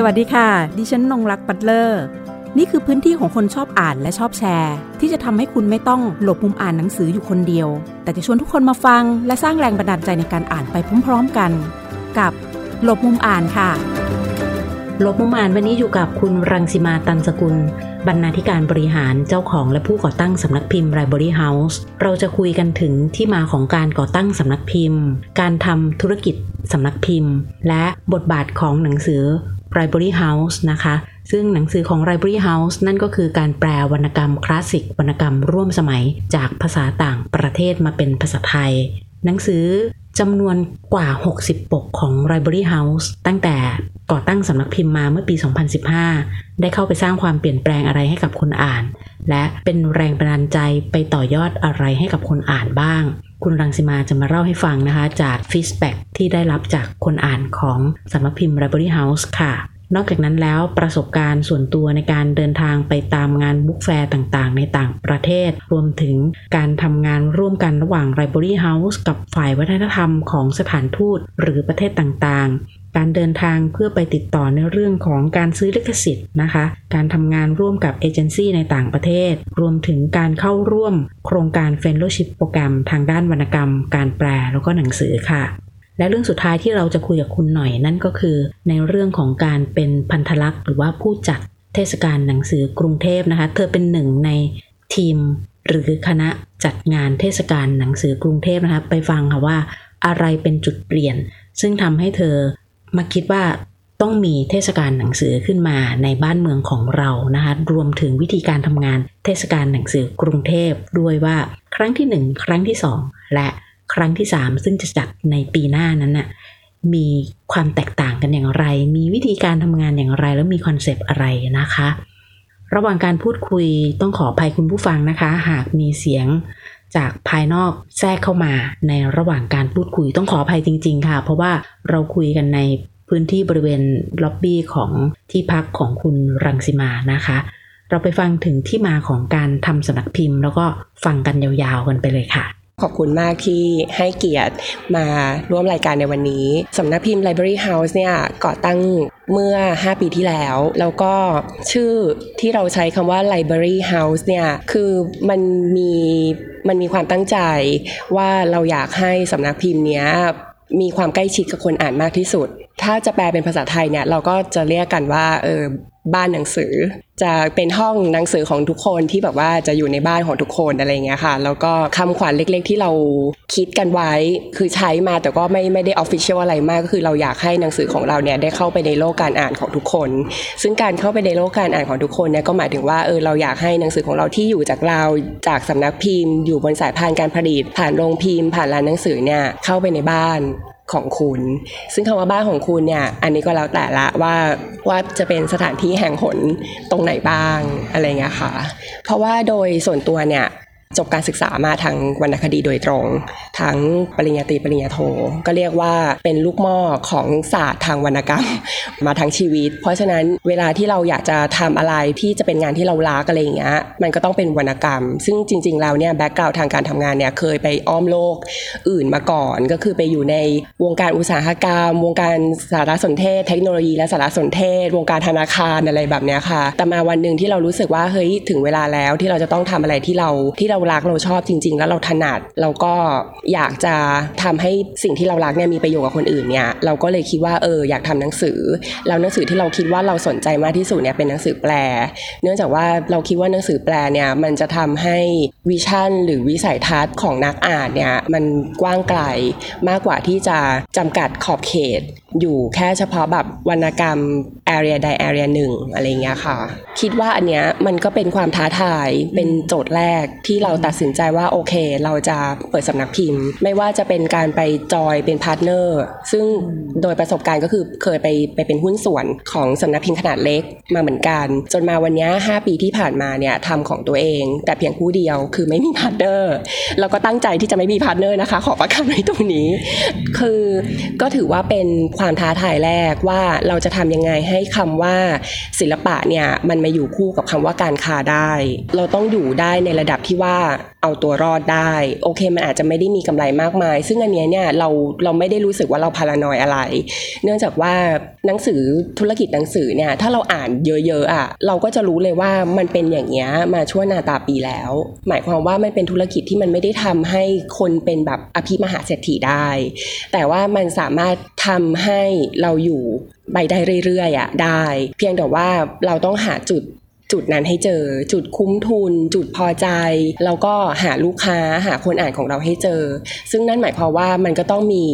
สวัสดีค่ะ ดิฉันนงรักปัตเลอร์ นี่คือพื้นที่ของคนชอบอ่านและชอบแชร์ ที่จะทำให้คุณไม่ต้องหลบมุมอ่านหนังสืออยู่คนเดียว แต่จะชวนทุกคนมาฟัง และสร้างแรงบันดาลใจในการอ่านไปพร้อมๆกัน กับหลบมุมอ่านค่ะ หลบมุมอ่านวันนี้อยู่กับคุณรังสิมาตันสกุล บรรณาธิการบริหารเจ้าของและผู้ก่อตั้งสำนักพิมพ์ Library House เราจะคุยกันถึงที่มาของการก่อตั้งสำนักพิมพ์ การทำธุรกิจสำนักพิมพ์ และบทบาทของหนังสือ Library House นะคะ ซึ่งหนังสือของ Library House นั่นก็คือการแปลวรรณกรรมคลาสสิกวรรณกรรมร่วมสมัยจากภาษาต่างประเทศมาเป็นภาษาไทย หนังสือจำนวนกว่า 60 ปกของ Library House ตั้งแต่ก่อตั้งสำนักพิมพ์มาเมื่อปี 2015 ได้เข้าไปสร้างความเปลี่ยนแปลงอะไรให้กับคนอ่าน และเป็นแรงบันดาลใจไปต่อยอดอะไรให้กับคนอ่านบ้าง คุณรังสิมาจะมาเล่าให้ฟังนะคะ จาก feedback ที่ได้รับจากคนอ่านของสำนักพิมพ์ Library House ค่ะ นอกจากนั้นแล้วประสบการณ์ส่วนตัวในการเดินทางไปตามงาน book fair ต่างๆ ในต่างประเทศ รวมถึงการทำงานร่วมกันระหว่าง Library House กับฝ่ายวัฒนธรรมของสถานทูตหรือประเทศต่างๆ การเดินทางเพื่อไปติดต่อในเรื่องของการซื้อลิขสิทธิ์นะคะ การทำงานร่วมกับเอเจนซี่ในต่างประเทศ รวมถึงการเข้าร่วมโครงการ Fellowship โปรแกรมทางด้านวรรณกรรม การแปลแล้วก็หนังสือค่ะและเรื่องสุดท้ายที่เราจะคุยกับคุณหน่อยนั่นก็คือ ในเรื่องของการเป็นพันธลักษณ์หรือว่าผู้จัดเทศกาลหนังสือกรุงเทพนะคะ เธอเป็นหนึ่งในทีมหรือคณะจัดงานเทศกาลหนังสือกรุงเทพนะคะ ไปฟังค่ะว่าอะไรเป็นจุดเปลี่ยน ซึ่งทำให้เธอ มาคิดว่าต้องมีเทศกาลหนังสือขึ้นมาในบ้านเมืองของเรานะคะรวมถึงวิธีการทำงานเทศกาลหนังสือกรุงเทพด้วยว่าครั้งที่ 1 ครั้งที่ 2 และครั้งที่ 3 ซึ่งจะจัดในปีหน้านั้นน่ะมีความแตกต่างกันอย่างไร มีวิธีการทำงานอย่างไร แล้วมีคอนเซปต์อะไรนะคะ ระหว่างการพูดคุยต้องขออภัยคุณผู้ฟังนะคะ หากมีเสียง จากภายนอกแทรกเข้ามาในระหว่างการพูดคุยต้องขออภัยจริง ๆ ค่ะ เพราะว่าเราคุยกันในพื้นที่บริเวณล็อบบี้ของที่พักของคุณรังสิมานะคะ เราไปฟังถึงที่มาของการทำสำนักพิมพ์ แล้วก็ฟังกันยาวๆกันไปเลยค่ะ ขอบคุณมากที่ให้เกียรติมาร่วมรายการในวันนี้ สำนักพิมพ์ Library House เนี่ยก่อตั้งเมื่อ 5 ปีที่แล้ว แล้วก็ชื่อที่เราใช้คำว่า Library House เนี่ยคือมันมีมันมีความตั้งใจว่าเราอยากให้สำนักพิมพ์เนี้ยมีความใกล้ชิดกับคนอ่านมากที่สุด ถ้าจะแปลเป็นภาษาไทยเนี่ยเราก็จะเรียกกันว่าเออ บ้านหนังสือ จะเป็นห้องหนังสือของทุกคนที่แบบว่าจะอยู่ในบ้านของทุกคนอะไรเงี้ยค่ะ แล้วก็คำขวัญเล็กๆ ที่เราคิดกันไว้ คือใช้มาแต่ก็ไม่ไม่ได้ออฟฟิเชียลอะไรมากก็คือเราอยากให้หนังสือของเราเนี่ยได้เข้าไปในโลกการอ่านของทุกคน ซึ่งการเข้าไปในโลกการอ่านของทุกคนเนี่ยก็หมายถึงว่าเออเราอยากให้หนังสือของเราที่อยู่จากเราจากสำนักพิมพ์ อยู่บนสายพานการผลิตผ่านโรงพิมพ์ ผ่านร้านหนังสือเนี่ยเข้าไปในบ้าน ของคุณ ซึ่งคำว่าบ้านของคุณเนี่ย อันนี้ก็แล้วแต่ละว่าว่าจะเป็นสถานที่แห่งหนตรงไหนบ้างอะไรเงี้ยค่ะ เพราะว่าโดยส่วนตัวเนี่ย จบการศึกษามาทางวรรณคดีโดยตรง ทั้งปริญญาตรีปริญญาโท ก็เรียกว่าเป็นลูกหม้อของศาสตร์ทางวรรณกรรม มาทั้งชีวิต เพราะฉะนั้นเวลาที่เราอยากจะทำอะไรที่จะเป็นงานที่เรารักอะไรอย่างเงี้ยมันก็ต้องเป็นวรรณกรรม ซึ่งจริง ๆ แล้วเนี่ยแบ็กกราวทางการทำงานเนี่ยเคยไปอ้อมโลกอื่นมาก่อน ก็คือไปอยู่ในวงการอุตสาหกรรม วงการสารสนเทศ เทคโนโลยีและสารสนเทศ วงการธนาคารอะไรแบบเนี้ยค่ะ แต่มาวันหนึ่งที่เรารู้สึกว่าเฮ้ยถึงเวลาแล้วที่เราจะต้องทำอะไรที่เราที่เรารักเราชอบจริง ๆ แล้วเราถนัดเราก็อยากจะทำให้สิ่งที่เรารักเนี่ยมีประโยชน์กับคนอื่นเนี่ยเราก็เลยคิดว่าเอออยากทำหนังสือแล้วหนังสือที่เราคิดว่าเราสนใจมากที่สุดเนี่ยเป็นหนังสือแปล เนื่องจากว่าเราคิดว่าหนังสือแปลเนี่ยมันจะทำให้วิชั่น หรือวิสัยทัศน์ของนักอ่านเนี่ยมันกว้างไกลมากกว่าที่จะจำกัดขอบเขตอยู่แค่เฉพาะแบบวรรณกรรม area ใด area หนึ่งอะไรเงี้ยค่ะ คิดว่าอันเนี้ยมันก็เป็นความท้าทายเป็นโจทย์แรกที่เราตัดสินใจว่าโอเค เราจะเปิดสำนักพิมพ์ ไม่ว่าจะเป็นการไป join เป็น partner ซึ่งโดยประสบการณ์ก็คือเคยไปไปเป็นหุ้นส่วนของสำนักพิมพ์ขนาดเล็กมาเหมือนกัน จนมาวันนี้ 5 ปีที่ผ่านมาเนี่ยทำของตัวเอง แต่เพียงผู้เดียวคือไม่มี partner แล้วก็ตั้งใจที่จะไม่มี partner นะคะ ขอประกาศไว้ตรงนี้ คือก็ถือว่าเป็นความท้าทายแรกว่าเราจะทำยังไงให้คำว่าศิลปะเนี่ยมันมาอยู่คู่กับคำว่าการค้าได้ เราต้องอยู่ได้ในระดับที่ว่าเอาตัวรอดได้ โอเคมันอาจจะไม่ได้มีกำไรมากมาย ซึ่งอันเนี้ยเนี่ยเราเราไม่ได้รู้สึกว่าเราพารานอยอะไร เนื่องจากว่าหนังสือธุรกิจหนังสือเนี่ยถ้าเราอ่านเยอะๆอะเราก็จะรู้เลยว่ามันเป็นอย่างเงี้ยมาชั่วนาตาปีแล้ว หมายความว่ามันเป็นธุรกิจที่มันไม่ได้ทำให้คนเป็นแบบอภิมหาเศรษฐีได้ แต่ว่ามันสามารถทำใให้เราอยู่ไปได้เรื่อยๆอะได้ เพียงแต่ว่าเราต้องหาจุดจุดนั้นให้เจอ จุดคุ้มทุน จุดพอใจ แล้วก็หาลูกค้าหาคนอ่านของเราให้เจอ ซึ่งนั่นหมายความว่ามันก็ต้องมี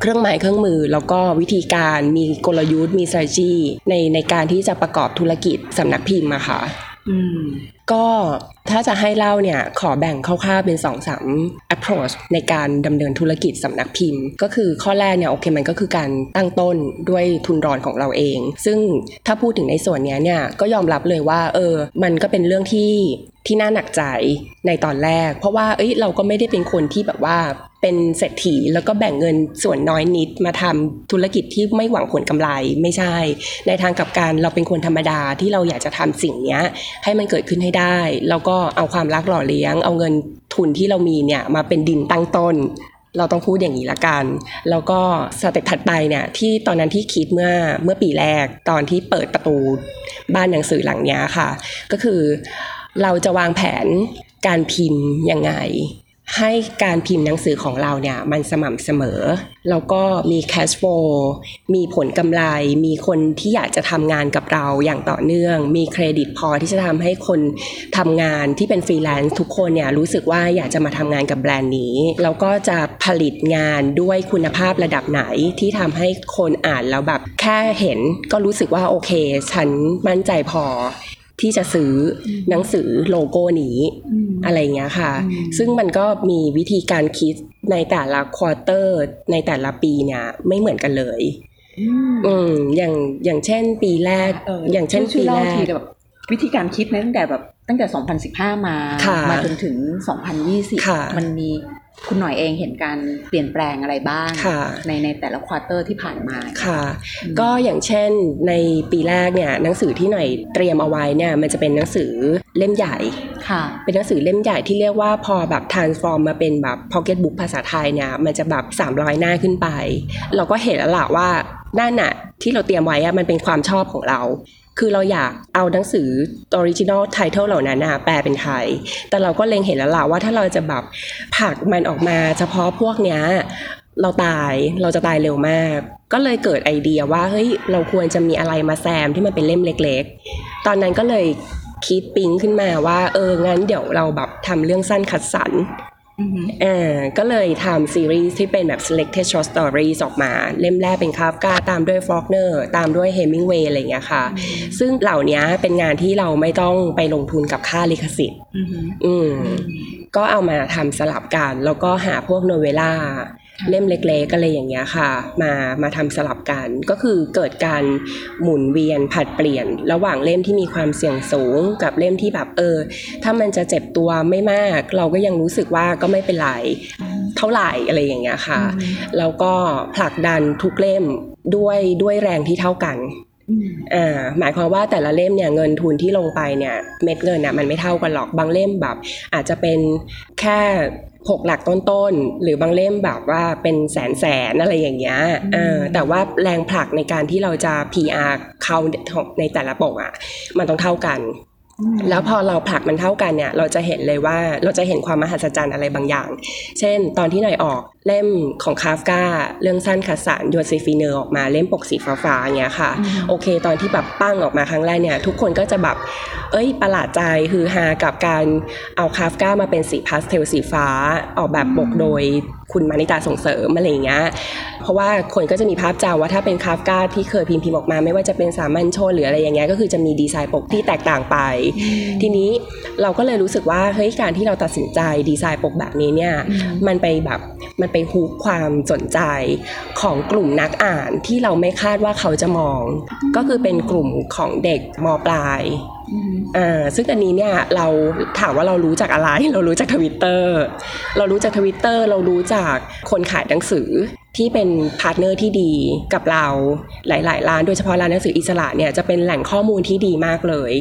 เครื่องหมายเครื่องมือ แล้วก็วิธีการมีกลยุทธ์มี strategy ในในการที่จะประกอบธุรกิจสำนักพิมพ์อะค่ะ ก็ถ้าจะให้เล่าเนี่ยขอแบ่งคร่าวๆเป็น2อสาม approach ในการดำเนินธุรกิจสำนักพิมพ์ ก็คือข้อแรกเนี่ยโอเคมันก็คือการตั้งต้นด้วยทุนรอนของเราเอง ซึ่งถ้าพูดถึงในส่วนเนี้ยเนี่ยก็ยอมรับเลยว่าเออมันก็เป็นเรื่องที่ที่น่าหนักใจในตอนแรก เพราะว่าเอ้ยเราก็ไม่ได้เป็นคนที่แบบว่า เป็นเศรษฐีแล้วก็แบ่งเงินส่วนน้อยนิดมาทำธุรกิจที่ไม่หวังผลกำไรไม่ใช่ ในทางกับการเราเป็นคนธรรมดาที่เราอยากจะทำสิ่งนี้ให้มันเกิดขึ้นให้ได้ แล้วก็เอาความรักหล่อเลี้ยง เอาเงินทุนที่เรามีเนี่ยมาเป็นดินตั้งต้น เราต้องพูดอย่างนี้ละกัน แล้วก็สเต็ปถัดไปเนี่ยที่ตอนนั้นที่คิดเมื่อเมื่อปีแรกตอนที่เปิดประตูบ้านหนังสือหลังนี้ค่ะ ก็คือเราจะวางแผนการพิมพ์ยังไง ให้การพิมพ์หนังสือของเราเนี่ยมันสม่ำเสมอ แล้วก็มี cash flow มีผลกำไร มีคนที่อยากจะทำงานกับเราอย่างต่อเนื่อง มีเครดิตพอที่จะทำให้คนทำงานที่เป็นฟรีแลนซ์ทุกคนเนี่ยรู้สึกว่าอยากจะมาทำงานกับแบรนด์นี้ แล้วก็จะผลิตงานด้วยคุณภาพระดับไหนที่ทำให้คนอ่านแล้วแบบแค่เห็นก็รู้สึกว่าโอเค ฉันมั่นใจพอ ที่จะซื้อหนังสือโลโก้นี้อะไรเงี้ยค่ะ ซึ่งมันก็มีวิธีการคิดในแต่ละ quarterในแต่ละปีเนี่ยไม่เหมือนกันเลยอืมอย่างอย่างเช่นปีแรกเอออย่างเช่นช่ปีวยแรเล่าทีกแบบวิธีการคิดนะตั้งแต่แบบตั้งแต่ 2015 มาค่ะมาจนถึง 2020ค่ะมันมี คุณหน่อยเองเห็นการเปลี่ยนแปลงอะไรบ้างค่ะในในแต่ละควอเตอร์ที่ผ่านมาค่ะ ก็อย่างเช่นในปีแรกเนี่ยหนังสือที่หน่อยเตรียมเอาไว้เนี่ยมันจะเป็นหนังสือเล่มใหญ่ค่ะ เป็นหนังสือเล่มใหญ่ที่เรียกว่าพอแบบ transform มาเป็นแบบ pocket book ภาษาไทยเนี่ยมันจะแบบ 300 หน้าขึ้นไป เราก็เห็นแล้วล่ะว่าด้านน่ะที่เราเตรียมไว้อะมันเป็นความชอบของเรา คือเราอยากเอาหนังสือ original title เหล่านั้นนะแปลเป็นไทย แต่เราก็เล็งเห็นแล้วล่ะว่าถ้าเราจะแบบผักมันออกมาเฉพาะพวกเนี้ยเราตายเราจะตายเร็วมาก ก็เลยเกิดไอเดียว่าเฮ้ยเราควรจะมีอะไรมาแซมที่มันเป็นเล่มเล็ก ๆ ตอนนั้นก็เลยคิดปิ๊งขึ้นมาว่า เอองั้นเดี๋ยวเราแบบทำเรื่องสั้นคัดสรร อือหืออ่าก็เลยทำซีรีส์ที่เป็นแบบ selected short stories ออกมา เล่มแรกเป็นคาฟกาตามด้วยฟอกเนอร์ตามด้วยเฮมิงเวย์อะไรอย่างเงี้ยค่ะ ซึ่งเหล่านี้เป็นงานที่เราไม่ต้องไปลงทุนกับค่าลิขสิทธิ์อือหืออืมก็เอามาทำสลับกัน แล้วก็หาพวกโนเวล่า เล่มเล็กๆก็เลยอย่างเงี้ยค่ะ มามาทำสลับกัน ก็คือเกิดการหมุนเวียนผัดเปลี่ยน ระหว่างเล่มที่มีความเสี่ยงสูง กับเล่มที่แบบเออ ถ้ามันจะเจ็บตัวไม่มาก เราก็ยังรู้สึกว่าก็ไม่เป็นไรเท่าไหร่อะไรอย่างเงี้ยค่ะแล้วก็ผลักดันทุกเล่มด้วยด้วยแรงที่เท่ากัน อืมอ่าหมายความว่าแต่ละเล่มเนี่ยเงินทุนที่ลงไปเนี่ยเม็ดเงินน่ะมันไม่เท่ากันหรอกบางเล่มแบบ อาจจะเป็นแค่หกหลักต้นๆ หรือบางเล่มแบบว่าเป็นแสนแสนๆอะไรอย่างเงี้ยเออแต่ว่าแรงผลักในการที่เราจะ PR เข้าในแต่ละปกอะ มันต้องเท่ากัน แล้วพอเราผลักมันเท่ากันเนี่ย เราจะเห็นเลยว่าเราจะเห็นความมหัศจรรย์อะไรบางอย่าง เช่น ตอนที่หน่อยออกเล่มของคาฟกาเรื่องสั้นคัดสารโยเซฟีเนอร์ออกมาเล่มปกสีฟ้าๆอย่างเงี้ยค่ะ โอเค ตอนที่แบบปั้งออกมาครั้งแรกเนี่ย ทุกคนก็จะแบบ เอ้ยประหลาดใจฮือฮากับการเอาคาฟกามาเป็นสีพาสเทลสีฟ้าออกแบบปกโดยคุณมานิตาส่งเสริมอะไรอย่างเงี้ย เพราะว่าคนก็จะมีภาพจำว่าถ้าเป็นคาฟกาที่เคยพิมพ์พิมพ์ออกมา ไม่ว่าจะเป็นสามัญชนหรืออะไรอย่างเงี้ยก็คือจะมีดีไซน์ปกที่แตกต่างไปทีนี้เราก็เลยรู้สึกว่าเฮ้ยการที่เราตัดสินใจดีไซน์ปกแบบนี้เนี่ยมันไปแบบมันไปฮูกความสนใจของกลุ่มนักอ่านที่เราไม่คาดว่าเขาจะมอง ก็คือเป็นกลุ่มของเด็กมปลายอ่าซึ่งอันนี้เนี่ยเราถามว่าเรารู้จากอะไร เรารู้จากทวิตเตอร์เรารู้จากทวิตเตอร์เรารู้จากคนขายหนังสือที่เป็น partner ที่ดีกับเราหลาย ๆ ร้านโดยเฉพาะร้านหนังสืออิสระเนี่ยจะเป็นแหล่งข้อมูลที่ดีมากเลย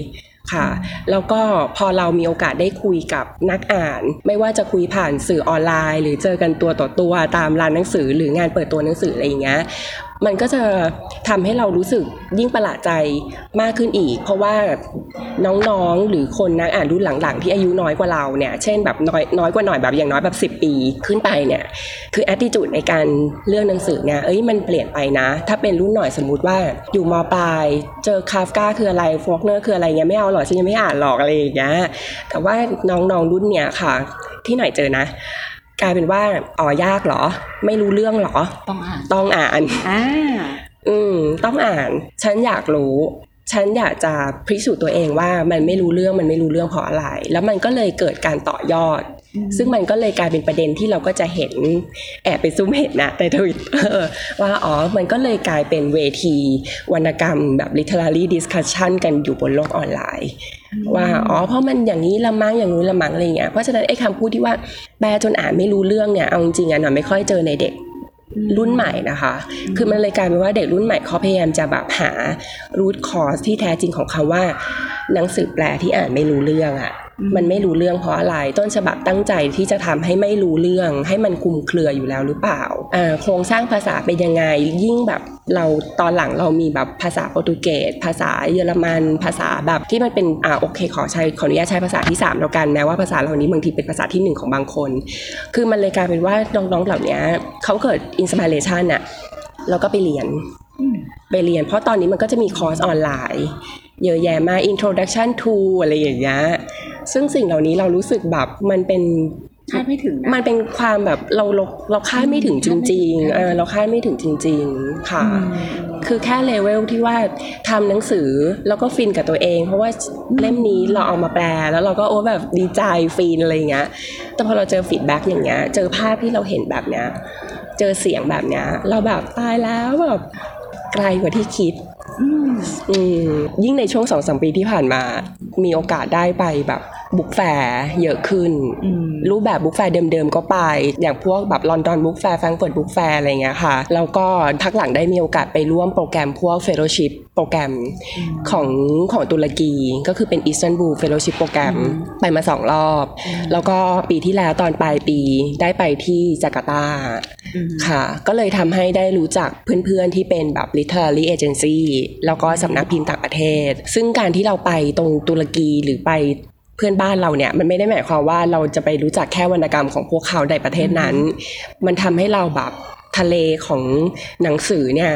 ค่ะ แล้วก็พอเรามีโอกาสได้คุยกับนักอ่าน ไม่ว่าจะคุยผ่านสื่อออนไลน์ หรือเจอกันตัวต่อตัวตามร้านหนังสือ หรืองานเปิดตัวหนังสืออะไรอย่างเงี้ย มันก็จะทำให้เรารู้สึกยิ่งประหลาดใจมากขึ้นอีก เพราะว่าน้องๆหรือคนนักอ่านรุ่นหลังๆ ที่อายุน้อยกว่าเราเนี่ยเช่นแบบน้อยน้อยกว่าหน่อยแบบอย่างน้อยแบบ 10 ปีขึ้นไปเนี่ยคือแอ t i t u d e ในการเลือกหนังสือเนี่ยเอ้ยมันเปลี่ยนไปนะ ถ้าเป็นรุ่นหน่อยสมมุติว่าอยู่มปลาย เจอคาฟกาคืออะไรฟอกเนอร์คืออะไรเงี้ยไม่เอาหรอกฉันยังไม่อ่านหรอกอะไรอย่างเงี้ยแต่ว่าน้องๆรุ่นเนี่ยค่ะ ที่หน่อยเจอนะ กลายเป็นว่าอ๋อยากเหรอ ไม่รู้เรื่องเหรอ ต้องอ่านต้องอ่านอ่าอืม ต้องอ่าน ฉันอยากรู้ ฉันอยากจะพิสูจน์ตัวเองว่ามันไม่รู้เรื่องมันไม่รู้เรื่องเพราะอะไร แล้วมันก็เลยเกิดการต่อยอด ซึ่งมันก็เลยกลายเป็นประเด็นที่เราก็จะเห็นแอบไปซุ่มเห็นนะในทวิตเตอร์ว่าอ๋อมันก็เลยกลายเป็นเวทีวรรณกรรมแบบ literary discussion กันอยู่บนโลกออนไลน์ ว่าอ๋อเพราะมันอย่างนี้ละมั้งอย่างนู้นละมั้งอะไรเงี้ยเพราะฉะนั้นไอ้คำพูดที่ว่าแปลจนอ่านไม่รู้เรื่องเนี่ยเอาจริงๆอะหน่อยไม่ค่อยเจอในเด็ก รุ่นใหม่นะคะ คือมันเลยกลายเป็นว่าเด็กรุ่นใหม่เขาพยายามจะแบบหารูทคอร์สที่แท้จริงของคำว่า หนังสือแปลที่อ่านไม่รู้เรื่องอะ่ะ มันไม่รู้เรื่องเพราะอะไร ต้นฉบับตั้งใจที่จะทำให้ไม่รู้เรื่อง ให้มันคุมเครืออยู่แล้วหรือเปล่าอ่าโครงสร้างภาษาเป็นยังไง ยิ่งแบบเราตอนหลังเรามีแบบภาษาโปรตุเกส ภาษาเยอรมัน ภาษาแบบที่มันเป็นอ่าโอเค ขอใช้ขออนุญาตใช้ภาษาที่3แล้วกันแม้ว่าภาษาเหล่านี้บางทีเป็นภาษาที่ 1 ของบางคน คือมันเลยกลายเป็นว่าน้องๆเหล่านี้เขาเกิด inspiration อะแล้วก็ไปเรียนไปเรียน เพราะตอนนี้มันก็จะมีคอร์สออนไลน์ เยอะแยะมาก introduction to อะไรอย่างเงี้ยซึ่งสิ่งเหล่านี้เรารู้สึกแบบมันเป็นคาดไม่ถึงมันเป็นความแบบเราเราเราคาดไม่ถึงจริงๆเออเราคาดไม่ถึงจริง ๆ ค่ะ คือแค่เลเวลที่ว่าทำหนังสือแล้วก็ฟินกับตัวเอง เพราะว่าเล่มนี้เราเอามาแปลแล้วเราก็โอ้แบบดีใจฟินอะไรเงี้ย แต่พอเราเจอ feedback อย่างเงี้ย เจอภาพที่เราเห็นแบบเนี้ย เจอเสียงแบบเนี้ย เราแบบตายแล้วแบบไกลกว่าที่คิด ยิ่งในช่วงสองสามปีที่ผ่านมา มีโอกาสได้ไปแบบ book fair เยอะขึ้น รูปแบบ book fair เดิมๆก็ไป อย่างพวกแบบ London Book Fair Frankfurt Book Fair อะไรเงี้ยค่ะ แล้วก็พักหลังได้มีโอกาสไปร่วมโปรแกรมพวก fellowship programของของตุรกีก็คือเป็นอีสตันบูลเฟโลชิพโปรแกรมไปมาสองรอบ แล้วก็ปีที่แล้วตอนปลายปีได้ไปที่จาการ์ตาค่ะ ก็เลยทำให้ได้รู้จักเพื่อนๆที่เป็นแบบ literary agency แล้วก็สำนักพิมพ์ต่างประเทศ ซึ่งการที่เราไปตรงตุรกีหรือไปเพื่อนบ้านเราเนี่ยมันไม่ได้หมายความว่าเราจะไปรู้จักแค่วรรณกรรมของพวกเขาในประเทศนั้น มันทำให้เราแบบ ทะเลของหนังสือเนี่ย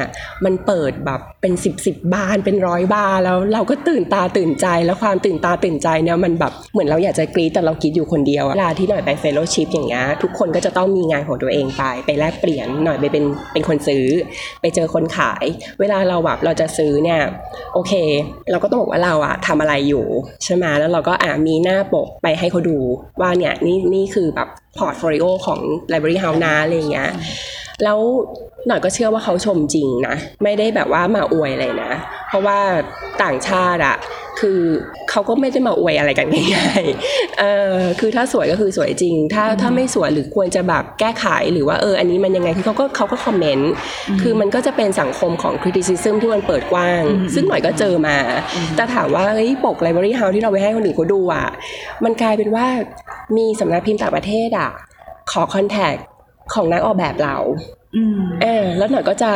มันเปิดแบบเป็นสิบสิบบานเป็นร้อยบานแล้วเราก็ตื่นตาตื่นใจแล้วความตื่นตาตื่นใจเนี่ยมันแบบเหมือนเราอยากจะกรีดแต่เราคิดอยู่คนเดียวเวลาที่หน่อยไปเฟลโลชิพอย่างเงี้ยทุกคนก็จะต้องมีงานของตัวเองไป ไปแลกเปลี่ยนหน่อยไปเป็นเป็นคนซื้อ ไปเจอคนขาย เวลาเราแบบเราจะซื้อเนี่ยโอเค เราก็ต้องบอกว่าเราอะทำอะไรอยู่ใช่ไหมแล้วเราก็อ่ามีหน้าปกไปให้เขาดูว่าเนี่ยนี่นี่คือแบบportfolio ของ Library House นะอะไรเงี้ย แล้วหน่อยก็เชื่อว่าเขาชมจริงนะ ไม่ได้แบบว่ามาอวยเลยนะ เพราะว่าต่างชาติอะคือเขาก็ไม่ได้มาอวยอะไรกันง่ายๆเออคือถ้าสวยก็คือสวยจริง ถ้าถ้าไม่สวยหรือควรจะแบบแก้ไขหรือว่าเอออันนี้มันยังไงคือเขาก็เขาก็ comment คือมันก็จะเป็นสังคมของ criticism ที่มันเปิดกว้าง ซึ่งหน่อยก็เจอมา แต่ถามว่าเฮ้ยปก Library House ที่เราไปให้คนอื่นเขาดูอะมันกลายเป็นว่ามีสำนักพิมพ์ต่างประเทศอะขอคอนแทค ของนักออกแบบเราเออแล้วหน่อยก็จะ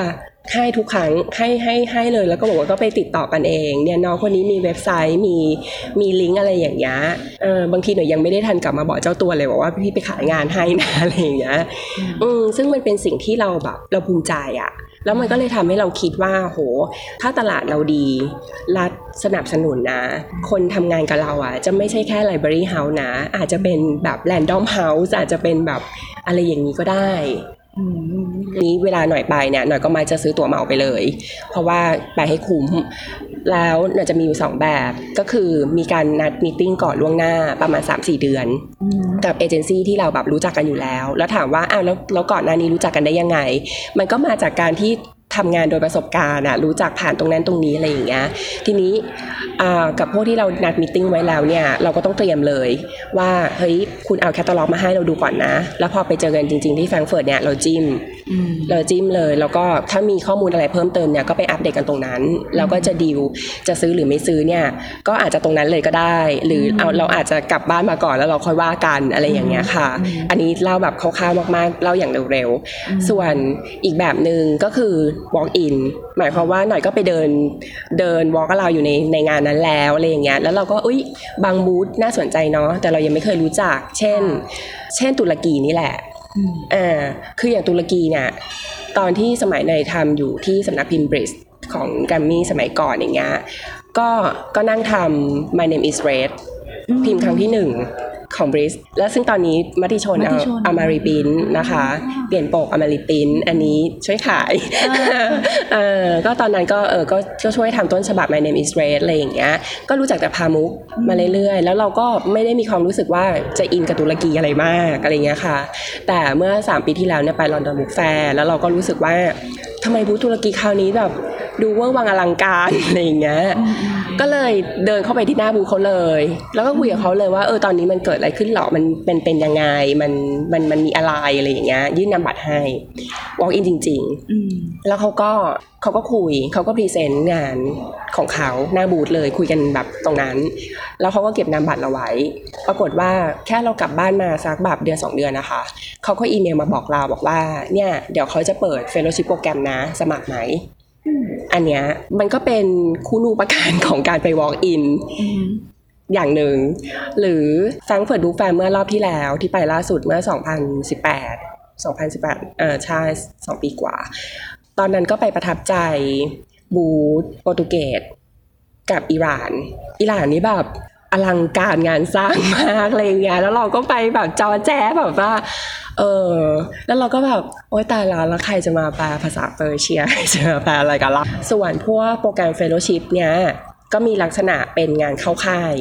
ให้ทุกครั้งให้ให้ให้เลยแล้วก็บอกว่าก็ไปติดต่อกันเอง เนี่ยน้องคนนี้มีเว็บไซต์มีมีลิงก์อะไรอย่างเงี้ยเออบางทีหนูยังไม่ได้ทันกลับมาบอกเจ้าตัวเลยบอกว่าพี่ไปขายงานให้นะอะไรอย่างเงี้ยอืมซึ่งมันเป็นสิ่งที่เราแบบเราภูมิใจอะแล้วมันก็เลยทำให้เราคิดว่าโห ถ้าตลาดเราดี รัฐสนับสนุนนะ คนทำงานกับเราอะ จะไม่ใช่แค่ Library House นะ อาจจะเป็นแบบ Random House อาจจะเป็นแบบ อะไรอย่างนี้ก็ได้นี้เวลาหน่อยไปเนี่ยหน่อยก็มาจะซื้อตั๋วเหมาไปเลย เพราะว่าไปให้คุ้ม แล้วหน่อยจะมีอยู่สองแบบ ก็คือมีการนัดมีติ้งก่อนล่วงหน้าประมาณ 3-4 เดือน กับเอเจนซี่ที่เราแบบรู้จักกันอยู่แล้ว แล้วถามว่าอ้าวแล้วแล้วก่อนหน้านี้รู้จักกันได้ยังไง มันก็มาจากการที่ ทำงานโดยประสบการณ์อะรู้จักผ่านตรงนั้นตรงนี้อะไรอย่างเงี้ยทีนี้กับพวกที่เรานัดมิ팅ไว้แล้วเนี่ยเราก็ต้องเตรียมเลยว่าเฮ้ยคุณเอาแคตตาล็อกมาให้เราดูก่อนนะ แล้วพอไปเจอกันจริง ๆที่แฟรงเฟิร์ตเนี่ยเราจิ้มเราจิ้มเลย แล้วก็ถ้ามีข้อมูลอะไรเพิ่มเติมเนี่ยก็ไปอัปเดตกันตรงนั้นแล้วก็จะดีลจะซื้อหรือไม่ซื้อเนี่ยก็อาจจะตรงนั้นเลยก็ได้ หรือเอาเราอาจจะกลับบ้านมาก่อนแล้วเราค่อยว่ากันอะไรอย่างเงี้ยค่ะ อันนี้เล่าแบบคร่าวๆมากๆเล่าอย่างเร็วๆส่วนอีกแบบหนึ่งก็คือ walk in หมายความว่าหน่อยก็ไปเดินเดิน walk กับเราอยู่ในในงานนั้นแล้วอะไรอย่างเงี้ยแล้วเราก็อุ้ยบางบูธน่าสนใจเนาะแต่เรายังไม่เคยรู้จัก เช่น เช่นตุรกีนี่แหละอ่าคืออย่างตุรกีเนี่ยตอนที่สมัยในทำอยู่ที่สำนักพิมพ์บริสของแกรมมี่สมัยก่อนอย่างเงี้ยก็ก็นั่งทำ My Name is Red พิมพ์ครั้งที่หนึ่ง ของ Bliss และซึ่งตอนนี้มติชนเอา เอามา reprint นะคะ เปลี่ยนปกเอามา reprint อันนี้ช่วยขายเออก็ตอนนั้นก็เออก็ช่วยทำต้นฉบับ My Name is Red อะไรอย่างเงี้ยก็รู้จักแต่ปามุกมาเรื่อยๆ แล้วเราก็ไม่ได้มีความรู้สึกว่าจะอินกับตุรกีอะไรมากอะไรเงี้ยค่ะ แต่เมื่อ 3 ปีที่แล้วเนี่ยไป London Book Fair แล้วเราก็รู้สึกว่าทำไมบูธตุรกีคราวนี้แบบดูเวอร์วังอลังการอะไรอย่างเงี้ย ก็เลยเดินเข้าไปที่หน้าบูธเขาเลย แล้วก็คุยกับเขาเลยว่าเออตอนนี้มันเกิดอะไรขึ้นหรอมันเป็นเป็นยังไงมันมันมันมีอะไรอะไรอย่างเงี้ยยื่นนามบัตรให้ walk in จริง ๆ แล้วเขาก็เขาก็คุยเขาก็ present งานของเขาหน้าบูธเลยคุยกันแบบตรงนั้น แล้วเขาก็เก็บนามบัตรเราไว้ ปรากฏว่าแค่เรากลับบ้านมาสักแบบเดือนสองเดือนนะคะเขาก็อีเมลมาบอกเราบอกว่าเนี่ยเดี๋ยวเขาจะเปิด fellowship program นะสมัครไหม อันเนี้ยมันก็เป็นคู่นูประการของการไป walk in อย่างหนึ่ง หรือฟังเฟิร์ดบุ๊กแฟมเมื่อรอบที่แล้วที่ไปล่าสุดเมื่อ 2018 2018เออใช่สองปีกว่า ตอนนั้นก็ไปประทับใจบูธโปรตุเกสกับอิหร่าน อิหร่านนี่แบบ อลังการงานสร้างมากอะไรเงี้ยแล้วเราก็ไปแบบจอแจ๊แบบว่า เออแล้วเราก็แบบโอ๊ยตายแล้วแล้วใครจะมาแปลภาษาเปอร์เชียจะมาแปลอะไรกันล่ะส่วนพวกโปรแกรม fellowship เนี้ยก็มีลักษณะเป็นงานเข้าค่าย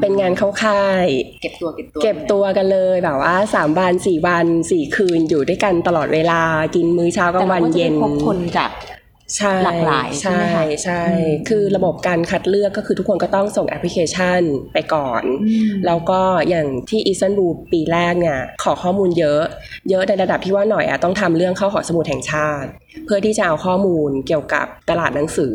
เป็นงานเข้าค่าย เก็บตัวเก็บตัว เก็บตัวกันเลยแบบว่าสามวันสี่วันสี่คืนอยู่ด้วยกันตลอดเวลากินมื้อเช้ากลางวันเย็นพบคนจาก หลากหลายใช่ใช่คือระบบการคัดเลือกก็คือทุกคนก็ต้องส่งแอปพลิเคชันไปก่อน แล้วก็อย่างที่อีสันบูปีแรกเนี่ยขอข้อมูลเยอะ เยอะในระดับที่ว่าหน่อยอะต้องทำเรื่องเข้าหอสมุดแห่งชาติ เพื่อที่จะเอาข้อมูลเกี่ยวกับตลาดหนังสือ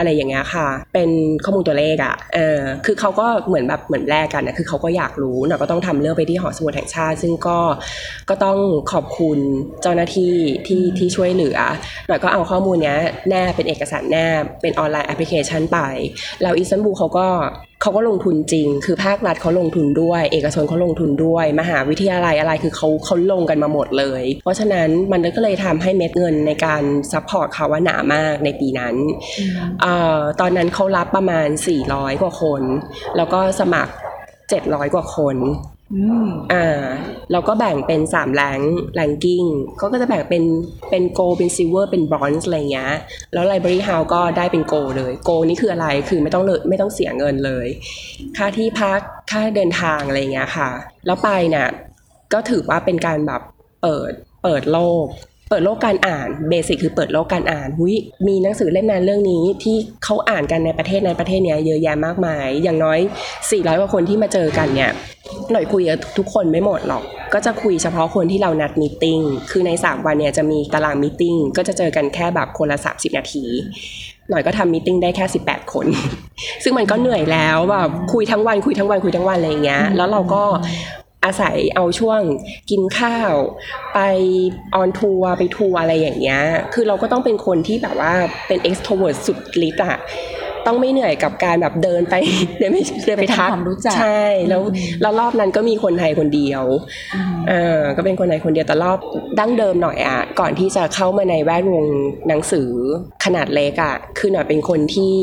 อะไรอย่างเงี้ยค่ะ เป็นข้อมูลตัวเลขอะ่ะเออคือเขาก็เหมือนแบบเหมือนแลกกันนะคือเขาก็อยากรู้เนาะก็ต้องทำเรื่องไปที่หอสมุดแห่งชาติ ซึ่งก็ก็ต้องขอบคุณเจ้าหน้าที่ที่ที่ช่วยเหลือหน่อยก็เอาข้อมูลเนี้ยแนบเป็นเอกสารแนบเป็นออนไลน์แอปพลิเคชันไป แล้วอิสตันบูลเขาก็ เขาก็ลงทุนจริง คือภาครัฐเขาลงทุนด้วย เอกชนเขาลงทุนด้วย มหาวิทยาลัยอะไรคือเขาเขาลงกันมาหมดเลย เพราะฉะนั้นมันก็เลยทำให้เม็ดเงินในการ support เขาว่าหนามากในปีนั้นอตอนนั้นเขารับประมาณ 400 กว่าคน แล้วก็สมัคร 700 กว่าคน อ่าเราก็แบ่งเป็นสาม rank ranking เขาก็จะแบ่งเป็นเป็นโกเป็น silver เป็นบรอนซ์อะไรเงี้ยแล้วไลบรารีเฮาก็ได้เป็นโกเลยโกนี่คืออะไรคือไม่ต้องเลยไม่ต้องเสียเงินเลย ค่าที่พักค่าเดินทางอะไรเงี้ยค่ะ แล้วไปเนี่ยก็ถือว่าเป็นการแบบเปิดเปิดโลก เปิดโลกการอ่านเบสิกคือเปิดโลกการอ่านหุยมีหนังสือเล่มนั้นเรื่องนี้ที่เขาอ่านกันในประเทศในประเทศเนี้ยเยอะแยะมากมาย อย่างน้อย 400กว่าคนที่มาเจอกันเนี่ยหน่อยคุยกับทุกคนไม่หมดหรอก ก็จะคุยเฉพาะคนที่เรานัดมีติ้งคือใน 3 วันเนี่ยจะมีตาราง meeting ก็จะเจอกันแค่แบบคนละ 30 นาทีหน่อยก็ทำ meeting ได้แค่ 18 คน ซึ่งมันก็เหนื่อยแล้วแบบคุยทั้งวันคุยทั้งวันคุยทั้งวันอะไรอย่างเงี้ย แล้วเราก็ อาศัยเอาช่วงกินข้าว ไป on tour ไปทัวร์อะไรอย่างเงี้ย คือเราก็ต้องเป็นคนที่แบบว่าเป็น extrovert สุดฤทธิ์อะ ต้องไม่เหนื่อยกับการแบบเดินไปเดินไปเดินไปทักใช่แล้วแล้วรอบนั้นก็มีคนไทยคนเดียวเออก็เป็นคนไทยคนเดียวแต่รอบดั้งเดิมหน่อยอะก่อนที่จะเข้ามาในแวดวงหนังสือขนาดเล็กอะคือหน่อยเป็นคนที่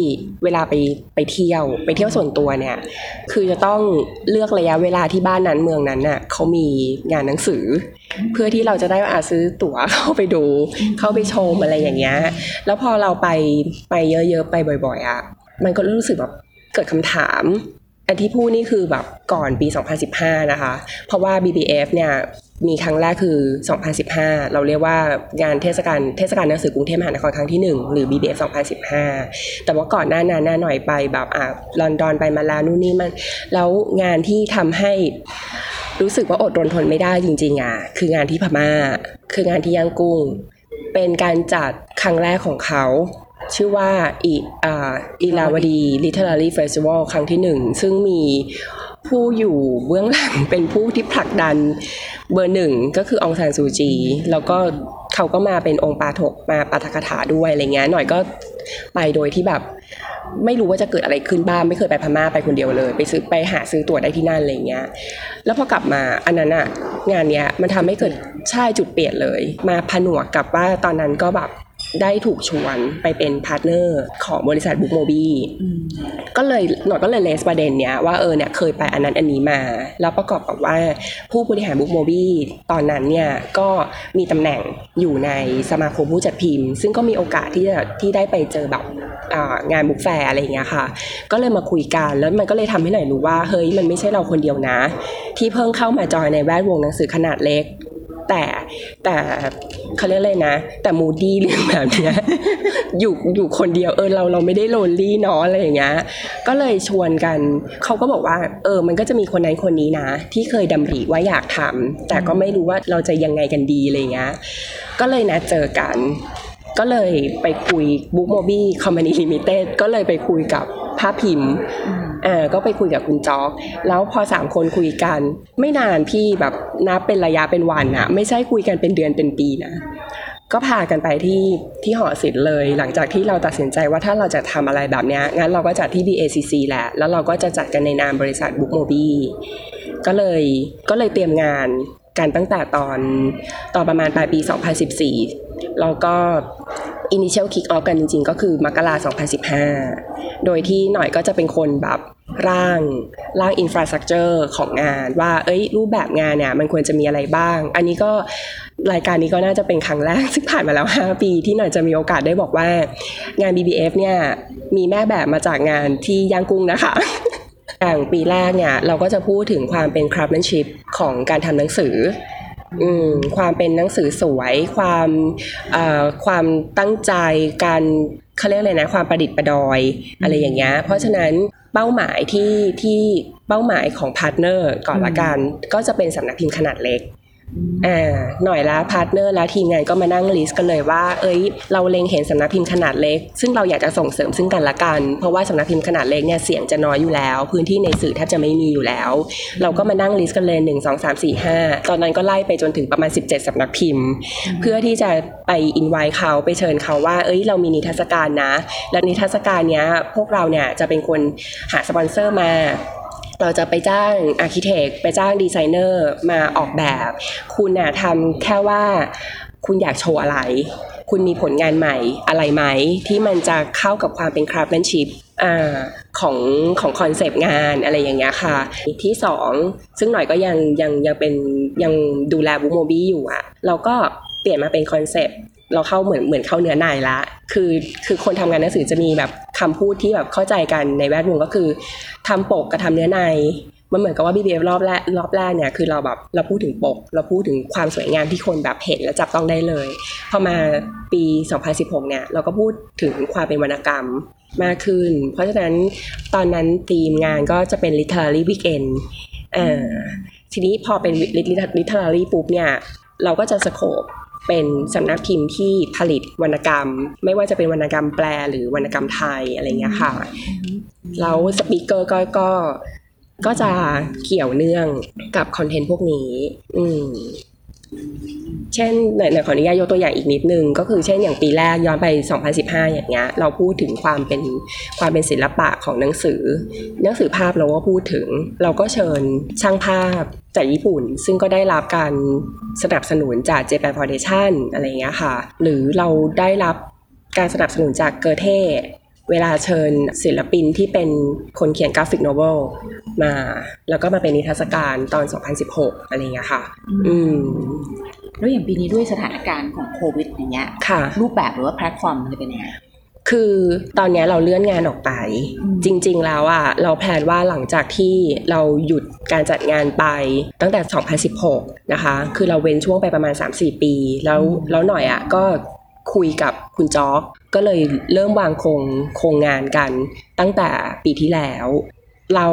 เวลาไปไปเที่ยว ไปเที่ยวส่วนตัวเนี่ย คือจะต้องเลือกระยะเวลาที่บ้านนั้นเมืองนั้นน่ะเขามีงานหนังสือเพื่อที่เราจะได้อาซื้อตั๋วเข้าไปดู เข้าไปชมอะไรอย่างเงี้ย แล้วพอเราไปไปเยอะๆไปบ่อยๆอะ มันก็รู้สึกแบบเกิดคำถาม อันที่พูดนี่คือแบบก่อนปี 2015 นะคะ เพราะว่า BBF เนี่ยมีครั้งแรกคือ 2015 เราเรียกว่างานเทศกาลเทศกาลหนังสือกรุงเทพมหานครครั้งที่ 1 หรือ BBF 2015 แต่ว่าก่อนหน้านั้นน่าหน่อยไปแบบอะลอนดอนไปมาแล้วนู่นนี่มัน แล้วงานที่ทำให้ รู้สึกว่าอดรนทนไม่ได้จริงๆอะคืองานที่พม่า คืองานที่ย่างกุ้ง เป็นการจัดครั้งแรกของเขา ชื่อว่าอีอ่าอีลาวดี Literary Festival ครั้งที่หนึ่ง ซึ่งมีผู้อยู่เบื้องหลังเป็นผู้ที่ผลักดันเบอร์หนึ่งก็คือองซานซูจี แล้วก็เขาก็มาเป็นองค์ปาถกมาปาฐกถาด้วยอะไรเงี้ยหน่อยก็ ไปโดยที่แบบ ไม่รู้ว่าจะเกิดอะไรขึ้นบ้างไม่เคยไปพม่าไปคนเดียวเลย ไปซื้อไปหาซื้อตั๋วได้ที่นั่นอะไรเงี้ยแล้วพอกลับมาอันนั้นอะงานเนี้ยมันทำให้เกิดใช่จุดเปลี่ยนเลย มาผนวกกับว่าตอนนั้นก็แบบ ได้ถูกชวนไปเป็น partner ของบริษัท Bookmoby ก็เลยหน่อยก็เลย raise ประเด็นเนี้ยว่าเออเนี่ยเคยไปอันนั้นอันนี้มา แล้วประกอบกับว่าผู้บริหาร Bookmoby ตอนนั้นเนี่ยก็มีตำแหน่งอยู่ในสมาคมผู้จัดพิมพ์ ซึ่งก็มีโอกาสที่จะที่ได้ไปเจอแบบอ่างาน book fair อะไรอย่างเงี้ยค่ะ ก็เลยมาคุยกันแล้วมันก็เลยทำให้หน่อยรู้ว่าเฮ้ยมันไม่ใช่เราคนเดียวนะ ที่เพิ่งเข้ามาจอยในแวดวงหนังสือขนาดเล็ก แต่แต่เขาเรียกอะไรนะ แต่ moody เรื่องแบบเนี้ยอยู่อยู่คนเดียวเออเราเราไม่ได้ lonely เนาะอะไรอย่างเงี้ยก็เลยชวนกันเขาก็บอกว่า เออ มันก็จะมีคนนั้นคนนี้นะ ที่เคยดำริว่าอยากทำแต่ก็ไม่รู้ว่าเราจะยังไงกันดีอะไรเงี้ยก็เลยนะเจอกัน ก็เลยไปคุย Bookmoby Company Limited ก็เลยไปคุยกับภาพพิมพ์อ่าก็ไปคุยกับคุณจ๊อก แล้วพอสามคนคุยกัน ไม่นานพี่แบบนับเป็นระยะเป็นวันอะไม่ใช่คุยกันเป็นเดือนเป็นปีนะก็พากันไปที่ที่หอศิลป์เลย หลังจากที่เราตัดสินใจว่าถ้าเราจะทำอะไรแบบเนี้ยงั้นเราก็จัดที่ BACC แหละ แล้วเราก็จะจัดกันในนามบริษัทบุ๊กโมบีก็เลยก็เลยเตรียมงานกันตั้งแต่ตอนตอนประมาณปลายปี 2014 แล้วก็ initial kick off กันจริง ๆ ก็คือมกรา2015 โดยที่หน่อยก็จะเป็นคนแบบร่างร่าง infrastructure ของงานว่า เอ้ย รูปแบบงานเนี่ย มันควรจะมีอะไรบ้าง อันนี้ก็รายการนี้ก็น่าจะเป็นครั้งแรก ซึ่งผ่านมาแล้ว 5 ปีที่หน่อยจะมีโอกาสได้บอกว่า งาน BBF เนี่ย มีแม่แบบมาจากงานที่ย่างกุ้งนะคะอย่างปีแรกเนี่ย เราก็จะพูดถึงความเป็น craftsmanship ของการทำหนังสือ ความเป็นหนังสือสวย ความเอ่อความตั้งใจการเขาเรียกอะไรนะความประดิษฐ์ประดอยอะไรอย่างเงี้ยเพราะฉะนั้นเป้าหมายที่ที่เป้าหมายของ partner ก่อนละกัน ก็จะเป็นสำนักพิมพ์ขนาดเล็ก อ่าหน่อยละ partner และทีมงานก็มานั่ง list กันเลยว่า เอ้ย เราเล็งเห็นสำนักพิมพ์ขนาดเล็ก ซึ่งเราอยากจะส่งเสริมซึ่งกันและกัน เพราะว่าสำนักพิมพ์ขนาดเล็กเนี่ยเสียงจะน้อยอยู่แล้ว พื้นที่ในสื่อแทบจะไม่มีอยู่แล้ว เราก็มานั่ง list กันเลยหนึ่งสองสามสี่ห้าตอนนั้นก็ไล่ไปจนถึงประมาณ 17สำนักพิมพ์ เพื่อที่จะไปอินไวเขาไปเชิญเขาว่า เอ้ย เรามีนิทรรศการนะ และนิทรรศการเนี้ยพวกเราเนี่ยจะเป็นคนหาสปอนเซอร์มา เราจะไปจ้าง architect ไปจ้างดีไซเนอร์มาออกแบบ คุณน่ะทำแค่ว่าคุณอยากโชว์อะไร คุณมีผลงานใหม่อะไรไหม ที่มันจะเข้ากับความเป็น craftsmanship อ่าของของ concept งานอะไรอย่างเงี้ยค่ะ ที่สองซึ่งหน่อยก็ยังยังยังเป็นยังดูแล Bookmoby อยู่อะเราก็เปลี่ยนมาเป็น concept เราเข้าเหมือนเหมือนเข้าเนื้อในละ คือคือคนทำงานหนังสือจะมีแบบคำพูดที่แบบเข้าใจกันในแวดวงก็คือทำปกกับทำเนื้อใน มันเหมือนกับว่า BBF รอบแรกรอบแรกเนี่ยคือเราแบบเราพูดถึงปก เราพูดถึงความสวยงามที่คนแบบเห็นและจับต้องได้เลย พอมาปี 2016 เนี่ยเราก็พูดถึงความเป็นวรรณกรรมมากขึ้น เพราะฉะนั้นตอนนั้นทีมงานก็จะเป็น literary weekend เอ่อทีนี้พอเป็น literary ปุ๊บเนี่ยเราก็จะสโคป เป็นสำนักพิมพ์ที่ผลิตวรรณกรรม ไม่ว่าจะเป็นวรรณกรรมแปลหรือวรรณกรรมไทยอะไรเงี้ยค่ะแล้วสปีกเกอร์ก็ก็ก็จะเกี่ยวเนื่องกับคอนเทนต์พวกนี้ อืม เช่นไหนไหนขออนุญาตยกตัวอย่างอีกนิดนึง ก็คือเช่นอย่างปีแรกย้อนไป 2015 อย่างเงี้ยเราพูดถึงความเป็นความเป็นศิลปะของหนังสือ หนังสือภาพเราก็พูดถึง เราก็เชิญช่างภาพจากญี่ปุ่น ซึ่งก็ได้รับการสนับสนุนจาก Japan Foundation อะไรเงี้ยค่ะ หรือเราได้รับการสนับสนุนจากเกอเธ่เวลาเชิญศิลปินที่เป็นคนเขียน graphic novelมา แล้วก็มาเป็นนิทรรศการตอน 2016 อะไรเงี้ยค่ะ อืม แล้วอย่างปีนี้ด้วยสถานการณ์ของโควิดอย่างเงี้ยค่ะรูปแบบหรือว่าแพลตฟอร์มมันจะเป็นยังไงคือตอนนี้เราเลื่อนงานออกไป จริง ๆ แล้วอะเราแพลนว่าหลังจากที่เราหยุดการจัดงานไปตั้งแต่ 2016 นะคะ คือเราเว้นช่วงไปประมาณ 3-4 ปี แล้วแล้วหน่อยอะก็คุยกับคุณจ๊อกก็เลยเริ่มวางโครงโครงงานกันตั้งแต่ปีที่แล้ว เรา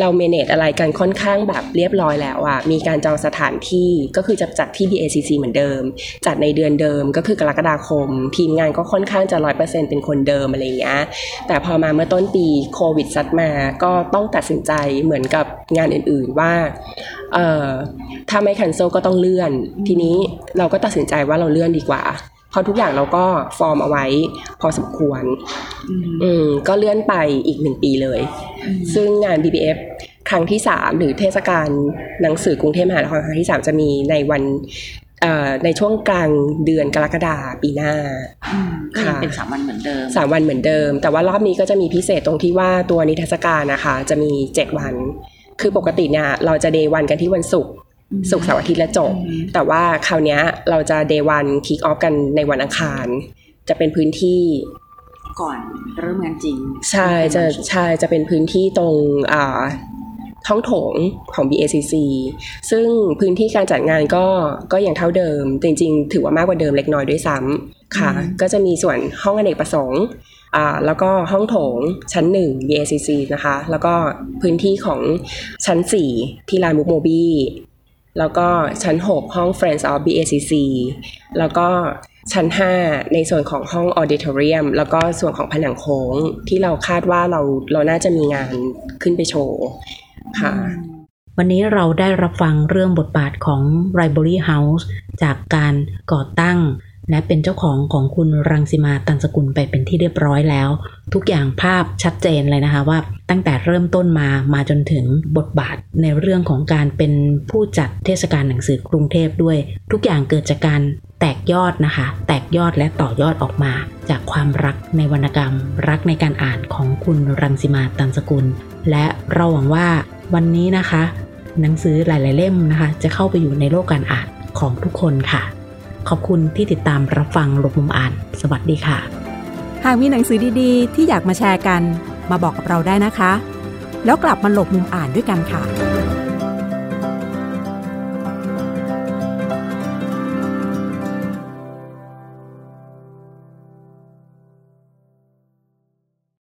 เราเมเนจอะไรกันค่อนข้างแบบเรียบร้อยแล้วอะมีการจองสถานที่ก็คือจะจัดที่ BACC เหมือนเดิม จัดในเดือนเดิมก็คือกรกฎาคม ทีมงานก็ค่อนข้างจะร้อยเปอร์เซ็นเป็นคนเดิมอะไรเงี้ยแต่พอมาเมื่อต้นปีโควิดซัดมาก็ต้องตัดสินใจเหมือนกับงานอื่นๆว่าเอ่อถ้าไม่ cancel ก็ต้องเลื่อน ทีนี้เราก็ตัดสินใจว่าเราเลื่อนดีกว่า เพราะทุกอย่างเราก็ฟอร์มเอาไว้ พอสมควร อืมก็เลื่อนไปอีกหนึ่งปีเลย ซึ่งงาน BBF ครั้งที่3หรือเทศกาลหนังสือกรุงเทพมหานครครั้งที่3จะมีในวันเอ่อในช่วงกลางเดือนกรกฎาปีหน้าก็ยังเป็นสามวันเหมือนเดิมสามวันเหมือนเดิม แต่ว่ารอบนี้ก็จะมีพิเศษตรงที่ว่าตัวนิทรรศการนะคะ จะมี7วัน คือปกติเนี่ยเราจะเดย์วันกันที่วันศุกร์ ศุกร์เสาร์อาทิตย์และจบ แต่ว่าคราวเนี้ยเราจะเดย์วันคิกออฟกันในวันอังคาร จะเป็นพื้นที่ก่อนเริ่มงานจริง ใช่จะใช่จะเป็นพื้นที่ตรงอ่าท้องโถงของ BACC ซึ่งพื้นที่การจัดงานก็ก็ยังเท่าเดิมแต่จริง ๆ ถือว่ามากกว่าเดิมเล็กน้อยด้วยซ้ำค่ะ ก็จะมีส่วนห้องอเนกประสงค์อ่าแล้วก็ห้องโถงชั้นหนึ่ง BACC นะคะ แล้วก็พื้นที่ของชั้น 4 ที่ลานมุกโมบี แล้วก็ชั้น 6 ห้อง Friends of BACC แล้วก็ชั้น 5 ในส่วนของห้อง Auditorium แล้วก็ส่วนของผนังโค้งที่เราคาดว่าเราเราน่าจะมีงานขึ้นไปโชว์ค่ะวันนี้เราได้รับฟังเรื่องบทบาทของ Library House จากการก่อตั้ง และเป็นเจ้าของของคุณรังสิมาตันสกุลไปเป็นที่เรียบร้อยแล้ว ทุกอย่างภาพชัดเจนเลยนะคะว่าตั้งแต่เริ่มต้นมามาจนถึงบทบาทในเรื่องของการเป็นผู้จัดเทศกาลหนังสือกรุงเทพด้วย ทุกอย่างเกิดจากการแตกยอดนะคะ แตกยอดและต่อยอดออกมา จากความรักในวรรณกรรม รักในการอ่านของคุณรังสิมาตันสกุล และเราหวังว่าวันนี้นะคะ หนังสือหลาย ๆ เล่มนะคะ จะเข้าไปอยู่ในโลกการอ่านของทุกคนค่ะ ขอบคุณที่ติดตามรับฟังหลบมุมอ่าน สวัสดีค่ะ หากมีหนังสือดีๆ ที่อยากมาแชร์กัน มาบอกกับเราได้นะคะ แล้วกลับมาหลบมุมอ่านด้วยกันค่ะ